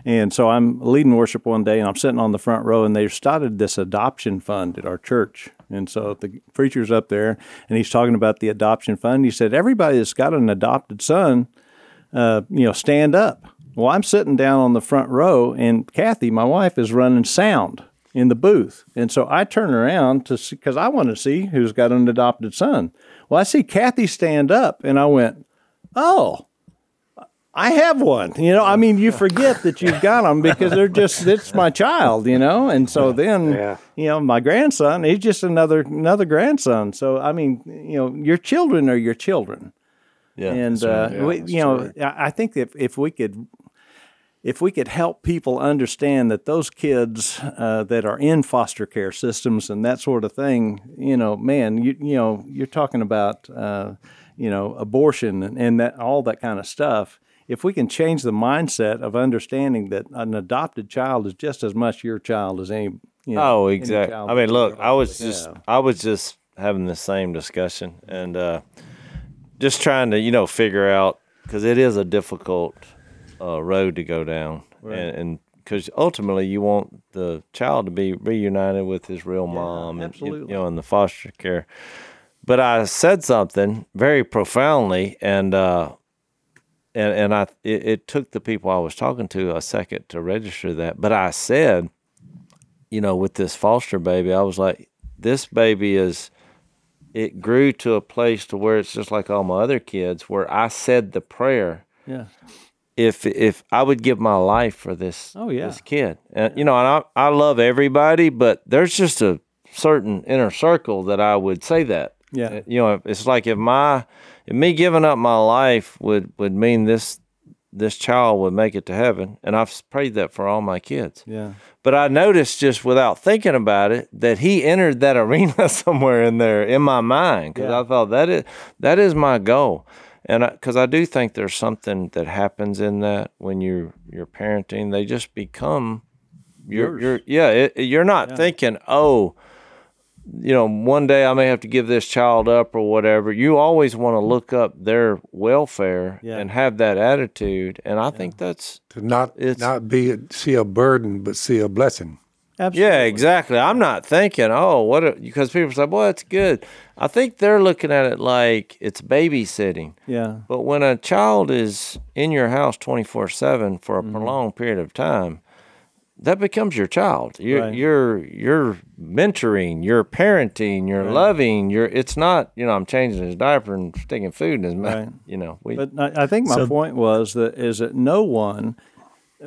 and so I'm leading worship one day, and I'm sitting on the front row, and they started this adoption fund at our church. And so the preacher's up there, and he's talking about the adoption fund. He said, "Everybody that's got an adopted son, uh, you know, stand up." Well, I'm sitting down on the front row, and Kathy, my wife, is running sound in the booth. And so I turn around to see, because I want to see who's got an adopted son. Well, I see Kathy stand up, and I went, oh, I have one. You know, I mean, you forget that you've got them because they're just it's my child, you know. And so then, yeah. you know, my grandson, he's just another another grandson. So I mean, you know, your children are your children. Yeah, and uh, yeah, we, you know, I think if if we could if we could help people understand that those kids uh, that are in foster care systems and that sort of thing, you know, man, you you know, you're talking about uh, you know abortion and, and that all that kind of stuff. If we can change the mindset of understanding that an adopted child is just as much your child as any, you know, oh, exactly. I mean, look, I was just. I was just having the same discussion and uh, just trying to you know figure out because it is a difficult uh, road to go down, and because ultimately you want the child to be reunited with his real mom, and absolutely. you know, in the foster care. But I said something very profoundly, and uh, and and I it, it took the people I was talking to a second to register that. But I said, you know, with this foster baby, I was like, this baby is. It grew to a place to where it's just like all my other kids, where I said the prayer Yeah. If if I would give my life for this Oh, yeah. this kid. And you know, and I I love everybody, but there's just a certain inner circle that I would say that. Yeah. Uh, You know, it's like if my if me giving up my life would would mean this this child would make it to heaven, and I've prayed that for all my kids. Yeah. But I noticed just without thinking about it that he entered that arena somewhere in there in my mind because Yeah. I thought that is that is my goal, and because I, do think there's something that happens in that when you're you're parenting, they just become you're you're yeah it, you're not thinking oh you know one day I may have to give this child up or whatever. You always want to mm-hmm. look up their welfare Yeah. and have that attitude, and I think that's To not It's- not be see a burden, but see a blessing. Absolutely. Yeah, exactly. I'm not thinking, oh, what? Because people say, well, it's good. I think they're looking at it like it's babysitting. Yeah. But when a child is in your house 24 7 for Mm-hmm. a prolonged period of time, that becomes your child. You're, Right. you're, you're mentoring, you're parenting, you're loving, you're, it's not, you know, I'm changing his diaper and sticking food in his mouth. Right. You know, we, But I, I think my So- point was that is that no one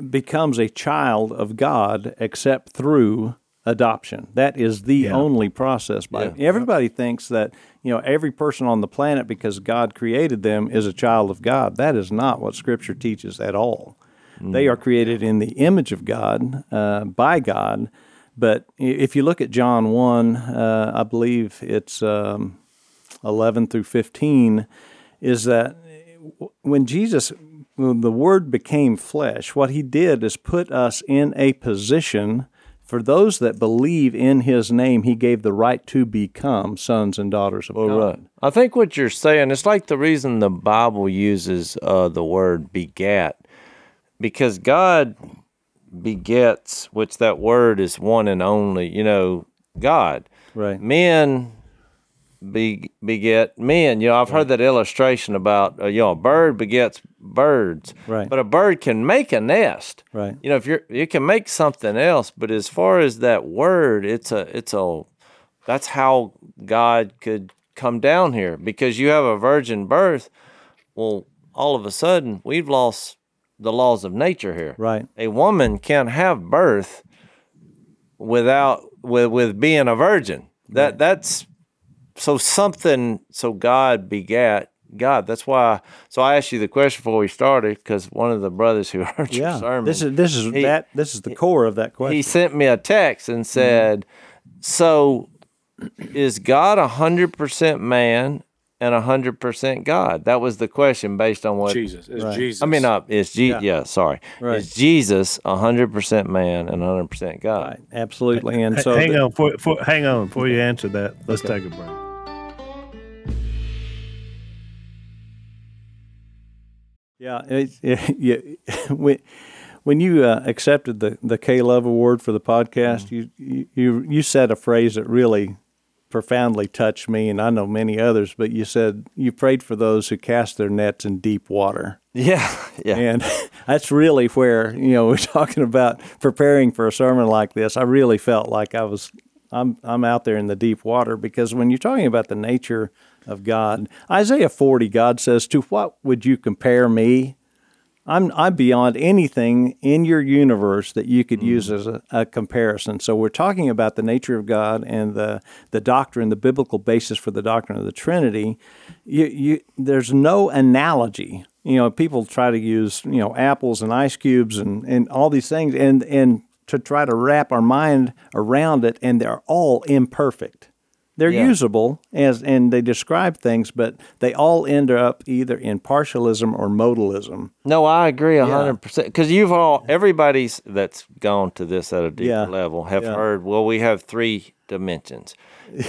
becomes a child of God except through adoption. That is the Yeah. only process. By everybody thinks that you know every person on the planet because God created them is a child of God. That is not what Scripture teaches at all. They are created in the image of God uh, by God. But if you look at John one, uh, I believe it's. Um, 11 through 15 is that when Jesus, when the Word became flesh, what He did is put us in a position for those that believe in His name, He gave the right to become sons and daughters of God. Right. I think what you're saying it's like the reason the Bible uses uh, the word begat, because God begets, which that word is one and only. You know, God. Right. Men be, beget men. You know, I've heard that illustration about uh, you know a bird begets birds. Right. But a bird can make a nest. Right. You know, if you're you can make something else, but as far as that word, it's a it's a that's how God could come down here because you have a virgin birth. Well, all of a sudden, we've lost the laws of nature here. Right. A woman can't have birth without with with being a virgin. That that's so something. So God begat God. That's why. So I asked you the question before we started because one of the brothers who heard your Yeah. sermon, This is this is He- that this is the core of that question. he sent me a text and said, "So is God a hundred percent man and a hundred percent God?" That was the question based on what Jesus. is Right. Jesus. I mean. Uh, is Je- Yeah. yeah. sorry. Right. Is Jesus a hundred percent man and a hundred percent God? Right. Absolutely. And so hang the- on, for, for, hang on before you answer that. Let's take a break. Yeah, it, yeah. When when you uh, accepted the the K Love Award for the podcast, you, you you you said a phrase that really profoundly touched me, and I know many others. But you said you prayed for those who cast their nets in deep water, Yeah, yeah. and that's really where you know we're talking about preparing for a sermon like this. I really felt like I was I'm I'm out there in the deep water because when you're talking about the nature of God, Isaiah 40, God says, "To what would you compare me?" I'm I'm beyond anything in your universe that you could use mm. as a, a comparison. So we're talking about the nature of God and the the doctrine, the biblical basis for the doctrine of the Trinity. You, you, there's no analogy. You know, people try to use you know apples and ice cubes and, and all these things, and and to try to wrap our mind around it, and they're all imperfect. They're Yeah. usable as and they describe things, but they all end up either in partialism or modalism. No, I agree a hundred percent. Because you've all everybody's that's gone to this at a deeper Yeah. level have Yeah. heard. Well, we have three dimensions.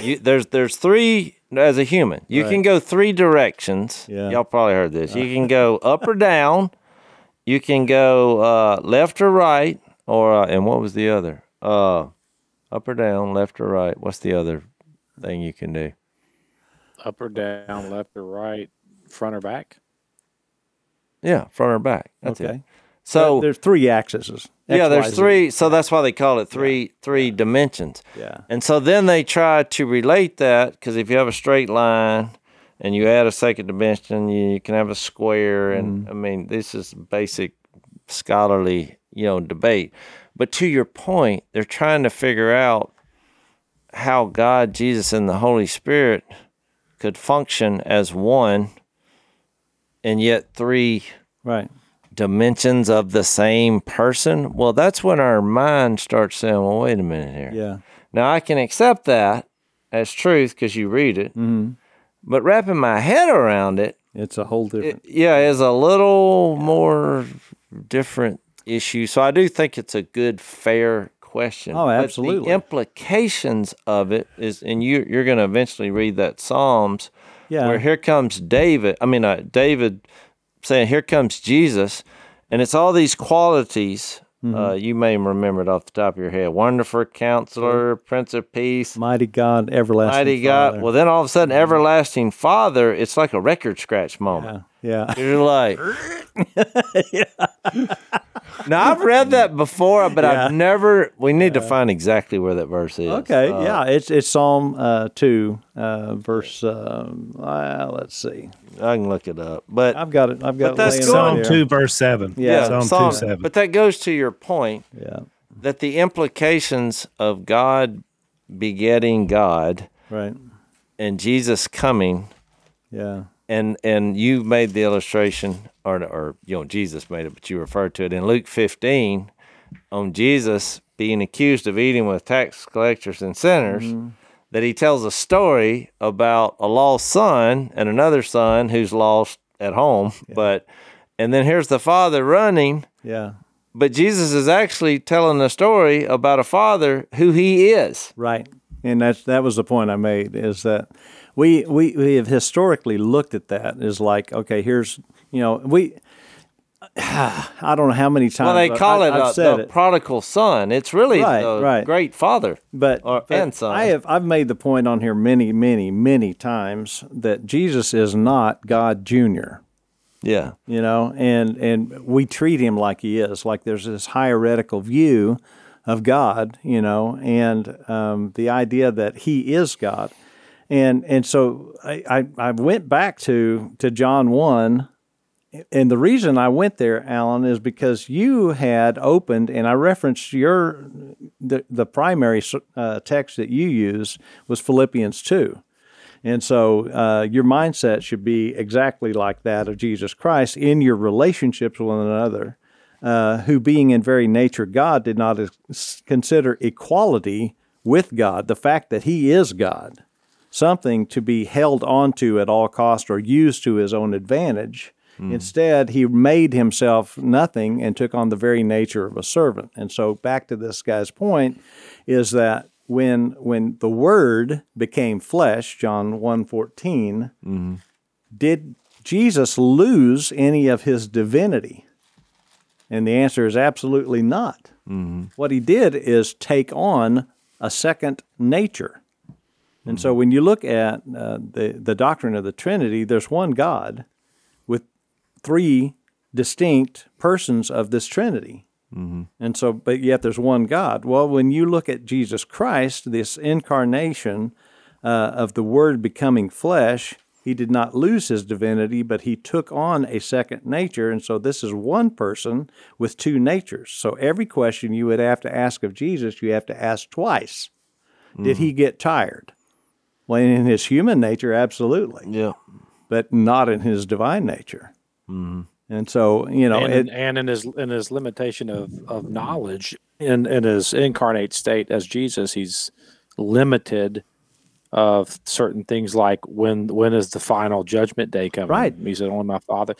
You, there's there's three as a human. You can go three directions. Yeah. Y'all probably heard this. You can go up or down, you can go uh, left or right, or uh, and what was the other? Uh, up or down, left or right. What's the other thing you can do? Up or down, left or right, front or back. Yeah, front or back. That's Okay. it. So there's three axes. yeah, there's Y, Z. three. So that's why they call it three three dimensions. Yeah. And so then they try to relate that because if you have a straight line and you add a second dimension, you, you can have a square. And mm-hmm. I mean, this is basic scholarly, you know, debate. But to your point, they're trying to figure out how God, Jesus, and the Holy Spirit could function as one and yet three Right. dimensions of the same person. Well, that's when our mind starts saying, well, wait a minute here. Yeah. Now I can accept that as truth because you read it, Mm-hmm. but wrapping my head around it, It's a whole it, different. yeah, is a little more different issue. So I do think it's a good, fair question. Oh, But absolutely. the implications of it is, and you you're going to eventually read that Psalms yeah. where here comes David. I mean, uh, David saying, "Here comes Jesus," and it's all these qualities. Mm-hmm. Uh, you may remember it off the top of your head: Wonderful Counselor, Prince of Peace, Mighty God, everlasting. Mighty Father. God. Well, then all of a sudden, Everlasting Father. It's like a record scratch moment. yeah. Yeah. You're like, now I've read that before, but Yeah. I've never. We need to find exactly where that verse is. Okay, Uh, yeah, it's it's Psalm uh, two, uh, verse. Um, uh, let's see, I can look it up, but I've got it. I've got But that's it laying Psalm here. two verse seven. Yeah, Psalm, Psalm- two seven. But that goes to your point Yeah, that the implications of God begetting God right. and Jesus coming, Yeah, and and you made the illustration, or or you know Jesus made it, but you referred to it in Luke 15 on Jesus being accused of eating with tax collectors and sinners. Mm-hmm. That he tells a story about a lost son and another son who's lost at home, but and then here's the father running yeah, but Jesus is actually telling a story about a father who he is. right. And that's that was the point I made is that we we we have historically looked at that as like okay, here's you know we. I don't know how many times. Well, they call I, it I've said the it. prodigal son. It's really Right, the right. great father. But, or- but and son. I have I've made the point on here many, many, many times that Jesus is not God Junior. Yeah. You know, and and we treat him like he is, like there's this hierarchical view of God, you know, and um, the idea that he is God, and and so I, I I went back to to John one. And the reason I went there, Alan, is because you had opened, and I referenced your the the primary uh, text that you use was Philippians two, and so uh, your mindset should be exactly like that of Jesus Christ in your relationships with one another, uh, who being in very nature God did not consider equality with God, the fact that He is God, something to be held onto at all cost or used to his own advantage. Hmm. Instead, he made himself nothing and took on the very nature of a servant. And so, back to this guy's point, is that when when the Word became flesh, John 1.14, mm-hmm. did Jesus lose any of his divinity? And the answer is absolutely not. Mm-hmm. What he did is take on a second nature. And so mm-hmm. when you look at uh, the, the doctrine of the Trinity, there's one God three distinct persons of this Trinity. And so, but yet there's one God. Well, when you look at Jesus Christ, this incarnation uh, of the Word becoming flesh, he did not lose his divinity, but he took on a second nature. And so this is one person with two natures. So every question you would have to ask of Jesus, you have to ask twice. Did he get tired? Well, in his human nature, absolutely, Yeah. but not in his divine nature. And so, you know, and, it, and in his in his limitation of, of knowledge in, in his incarnate state as Jesus, he's limited of certain things like when when is the final judgment day coming? Right. He said, "Only my Father."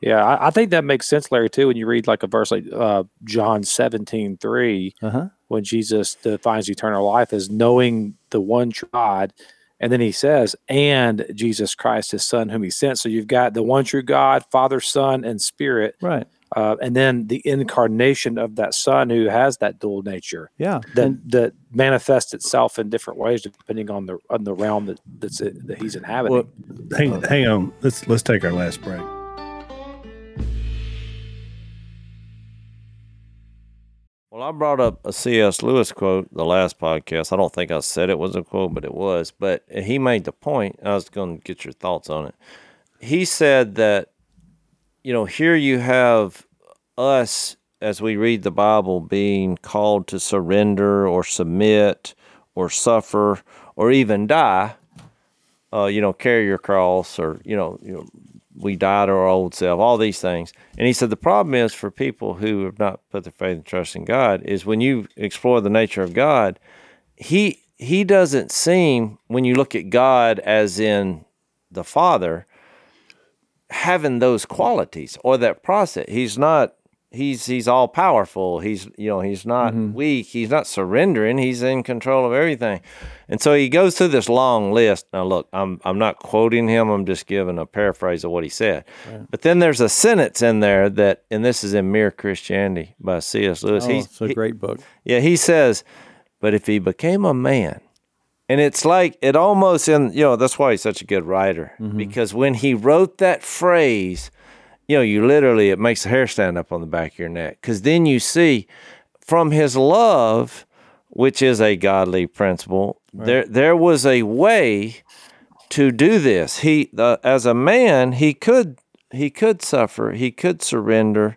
Yeah, I, I think that makes sense, Larry, too. When you read like a verse like uh, John seventeen three, uh-huh. when Jesus defines eternal life as knowing the one true God. And then he says, and Jesus Christ, his son, whom he sent. So you've got the one true God, Father, Son, and Spirit right. uh, and then the incarnation of that Son who has that dual nature Yeah. that And- that manifests itself in different ways depending on the on the realm that that's that he's inhabiting. Well, Hang, hang on. Let's let's take our last break. Well, I brought up a C.S. Lewis quote the last podcast. I don't think I said it was a quote, but it was. But he made the point. I was going to get your thoughts on it. He said that, you know, here you have us as we read the Bible being called to surrender or submit or suffer or even die. Uh, you know, carry your cross or you know, you know, we die to our old self, all these things. And he said the problem is for people who have not put their faith and trust in God is when you explore the nature of God, he he doesn't seem when you look at God as in the Father having those qualities or that process. He's not he's he's all powerful. He's you know, he's not mm-hmm. weak. He's not surrendering. He's in control of everything. And so he goes through this long list. Now look, I'm I'm not quoting him. I'm just giving a paraphrase of what he said. But then there's a sentence in there that and this is in Mere Christianity by C.S. Lewis. oh, He's- it's a he- great book. yeah, he says, but if he became a man, and it's like it almost in you know that's why he's such a good writer mm-hmm. because when he wrote that phrase, you know, you literally it makes the hair stand up on the back of your neck because then you see from his love, which is a godly principle, there there was a way to do this. He uh, as a man, he could he could suffer, he could surrender,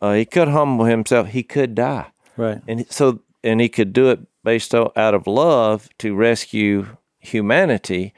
uh, he could humble himself, he could die Right. and so and he could do it based out of love to rescue humanity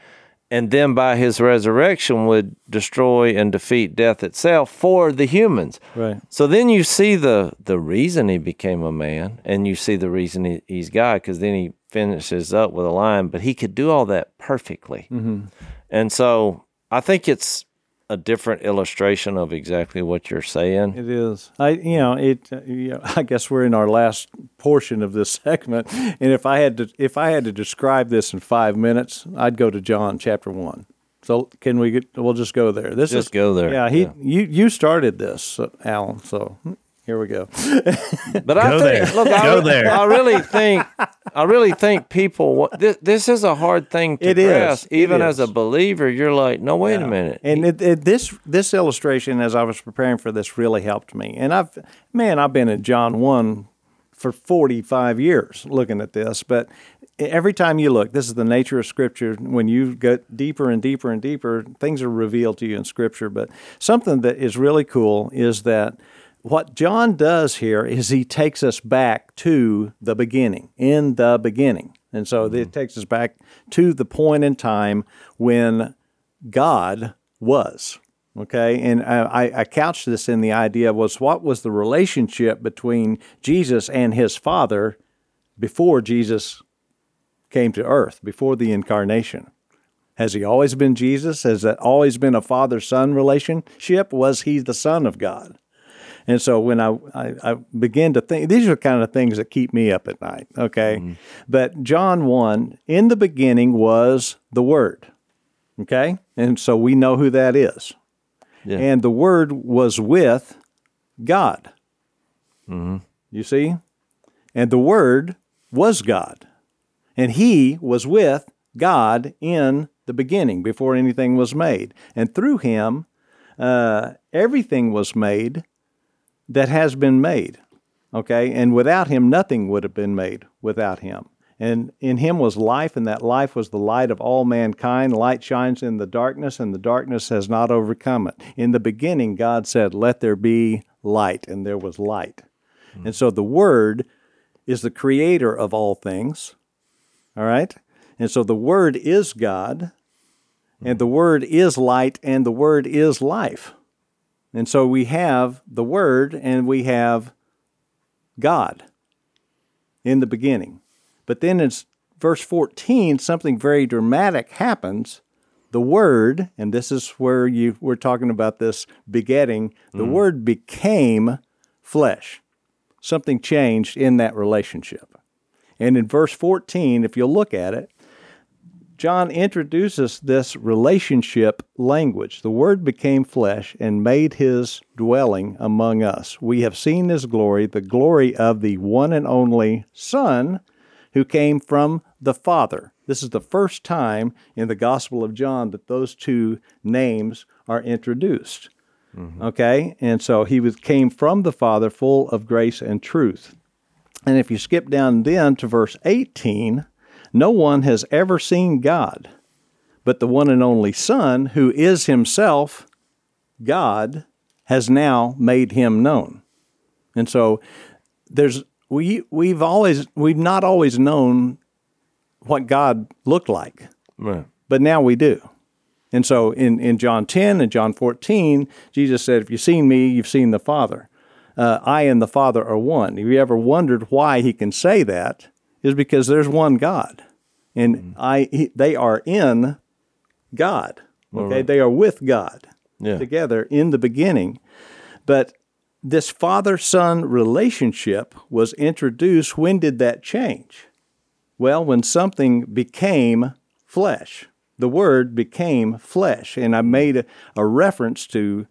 and then by his resurrection would destroy and defeat death itself for the humans. Right. so then you see the the reason he became a man and you see the reason he, he's god because then he finishes up with a line but he could do all that perfectly. Mm-hmm. And so i think it's a different illustration of exactly what you're saying It is. I, you know, it. Uh, you know, I guess we're in our last portion of this segment, and if I had to, if I had to describe this in five minutes, I'd go to John chapter one. So can we get? We'll just go there. This Just is go there, Yeah, he, yeah. you, you started this, uh, Alan. So here we go. But I Go think, there. look, I, Go re- there. I really think, I really think people. This, this is a hard thing to It is. grasp. It Even as a believer, you're like, no, wait a minute. And it, it, this this illustration, as I was preparing for this, really helped me. And I've man, I've been in John one for forty five years looking at this, but every time you look, this is the nature of Scripture. When you get deeper and deeper and deeper, things are revealed to you in Scripture. But something that is really cool is that what John does here is he takes us back to the beginning, in the beginning. And so it mm-hmm. takes us back to the point in time when God was. Okay, and I, I couched this in the idea was what was the relationship between Jesus and his Father before Jesus came to earth, before the incarnation? Has he always been Jesus? Has that always been a father son relationship? Was he the Son of God? And so when I, I, I begin to think, these are the kind of things that keep me up at night, okay? But John 1, in the beginning was the Word, okay? And so we know who that is. Yeah. And the Word was with God. You see? And the Word was God. And He was with God in the beginning before anything was made. And through Him, uh, everything was made that has been made. Okay? And without him, nothing would have been made without him. And in him was life, and that life was the light of all mankind. Light shines in the darkness, and the darkness has not overcome it. In the beginning, God said, Let there be light, and there was light. Hmm. And so the Word is the creator of all things. All right? And so the Word is God, and hmm. the Word is light, and the Word is life. And so we have the Word and we have God in the beginning. But then in verse 14, something very dramatic happens. The Word, and this is where you we're talking about this begetting, the mm. Word became flesh. Something changed in that relationship. And in verse 14, if you look at it, John introduces this relationship language. The Word became flesh and made his dwelling among us. We have seen his glory, the glory of the one and only Son who came from the Father. This is the first time in the Gospel of John that those two names are introduced. Mm-hmm. Okay? And so he was, came from the Father full of grace and truth. And if you skip down then to verse 18, no one has ever seen God, but the one and only Son, who is himself God, has now made him known. And so there's we we've always we've not always known what God looked like, Right. but now we do. And so in, in John 10 and John 14, Jesus said, If you've seen me, you've seen the Father. Uh, I and the Father are one. Have you ever wondered why he can say that, is because there's one God. And mm-hmm. I, he, they are in God. Okay? They are with God Yeah. together in the beginning. But this father son relationship was introduced. When did that change? Well, when something became flesh, the word became flesh. And I mm-hmm. made a, a reference to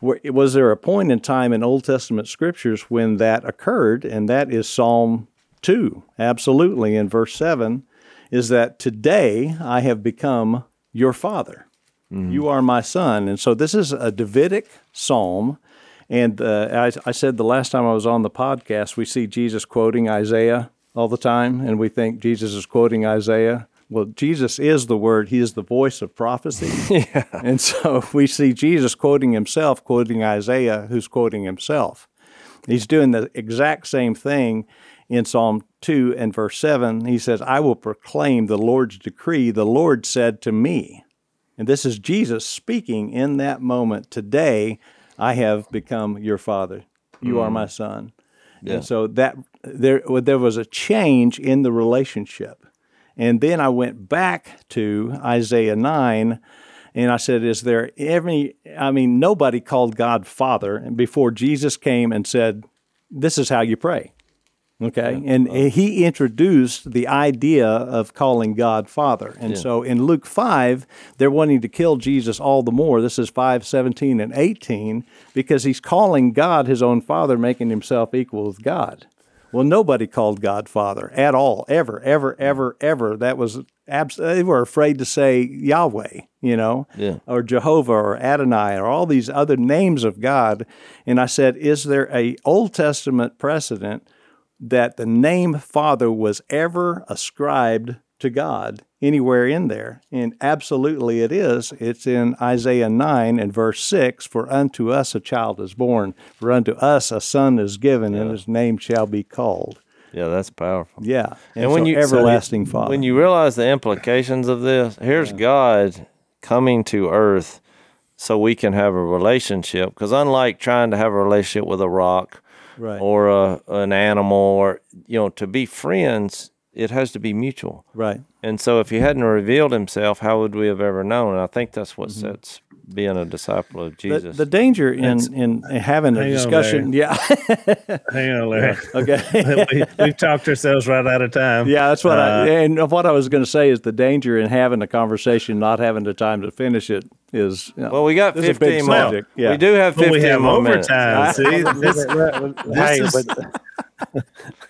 where, was there a point in time in Old Testament scriptures when that occurred? And that is Psalm 2, absolutely, in verse 7, is that today I have become your father. You are my son. And so this is a Davidic psalm. And uh, I, I said the last time I was on the podcast, we see Jesus quoting Isaiah all the time, and we think Jesus is quoting Isaiah. Well, Jesus is the word, He is the voice of prophecy. And so we see Jesus quoting Himself, quoting Isaiah, who's quoting Himself. He's doing the exact same thing in Psalm 2 and verse 7. He says, I will proclaim the Lord's decree. The Lord said to me, and this is Jesus speaking in that moment. Today, I have become your father. You are mm. my son. And so that there there was a change in the relationship. And then I went back to Isaiah 9 and I said, Is there any, I mean, nobody called God Father before Jesus came and said, This is how you pray. Okay. And uh-huh. he introduced the idea of calling God Father. And so in Luke 5, they're wanting to kill Jesus all the more. This is 5, 17, and 18, because he's calling God his own Father, making himself equal with God. Well, nobody called God Father at all, ever, ever, ever, ever. That was abs- they were afraid to say Yahweh, you know, Yeah. or Jehovah or Adonai or all these other names of God. And I said, is there a Old Testament precedent that the name Father was ever ascribed to God anywhere in there? And absolutely it is. It's in Isaiah 9 and verse 6 For unto us a child is born, for unto us a son is given, and his name shall be called. Yeah, that's powerful. Yeah. And, And when so you- everlasting Father. When you realize the implications of this, here's God coming to earth so we can have a relationship. Because unlike trying to have a relationship with a rock Right. or a, an animal, or you know, to be friends, it has to be mutual. right. And so, if he hadn't revealed himself, how would we have ever known? And I think that's what sets being a disciple of Mm-hmm. The, Jesus. the danger in, in having a Hang on, discussion, yeah, Hang on, Larry. okay, we, we've talked ourselves right out of time. yeah, that's what I Uh, and what I was going to say is the danger in having a conversation, not having the time to finish it, is you know, well, we got this is a big 15 more. subject, yeah. We do have But 15 we have more minutes. overtime. See, this, hey, is- but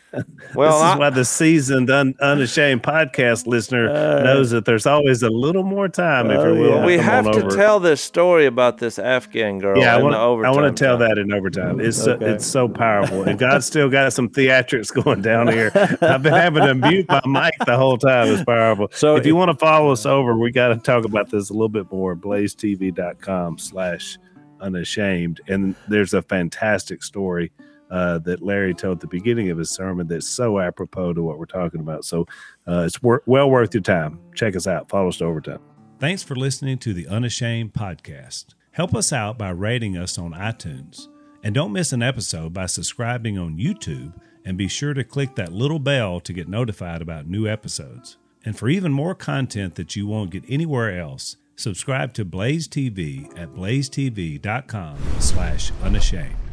Well, this I- is why the seasoned, un, unashamed podcast listener Uh, knows that there's always a little more time if you're willing. yeah. we come have to over. tell this story about this Afghan girl. Yeah, I in want, the I want to tell time. that in overtime. It's so, Okay. it's so powerful, and God's still got some theatrics going down here. I've been having to mute my mic the whole time. It's powerful. So So if you want to follow us over, we got to talk about this a little bit more. BlazeTV.com slash unashamed, and there's a fantastic story. Uh, that Larry told at the beginning of his sermon that's so apropos to what we're talking about. So uh, it's wor- well worth your time. Check us out. Follow us to Overtime. Thanks for listening to the Unashamed podcast. Help us out by rating us on iTunes. And don't miss an episode by subscribing on YouTube and be sure to click that little bell to get notified about new episodes. And for even more content that you won't get anywhere else, subscribe to Blaze TV at blazetv.com slash unashamed.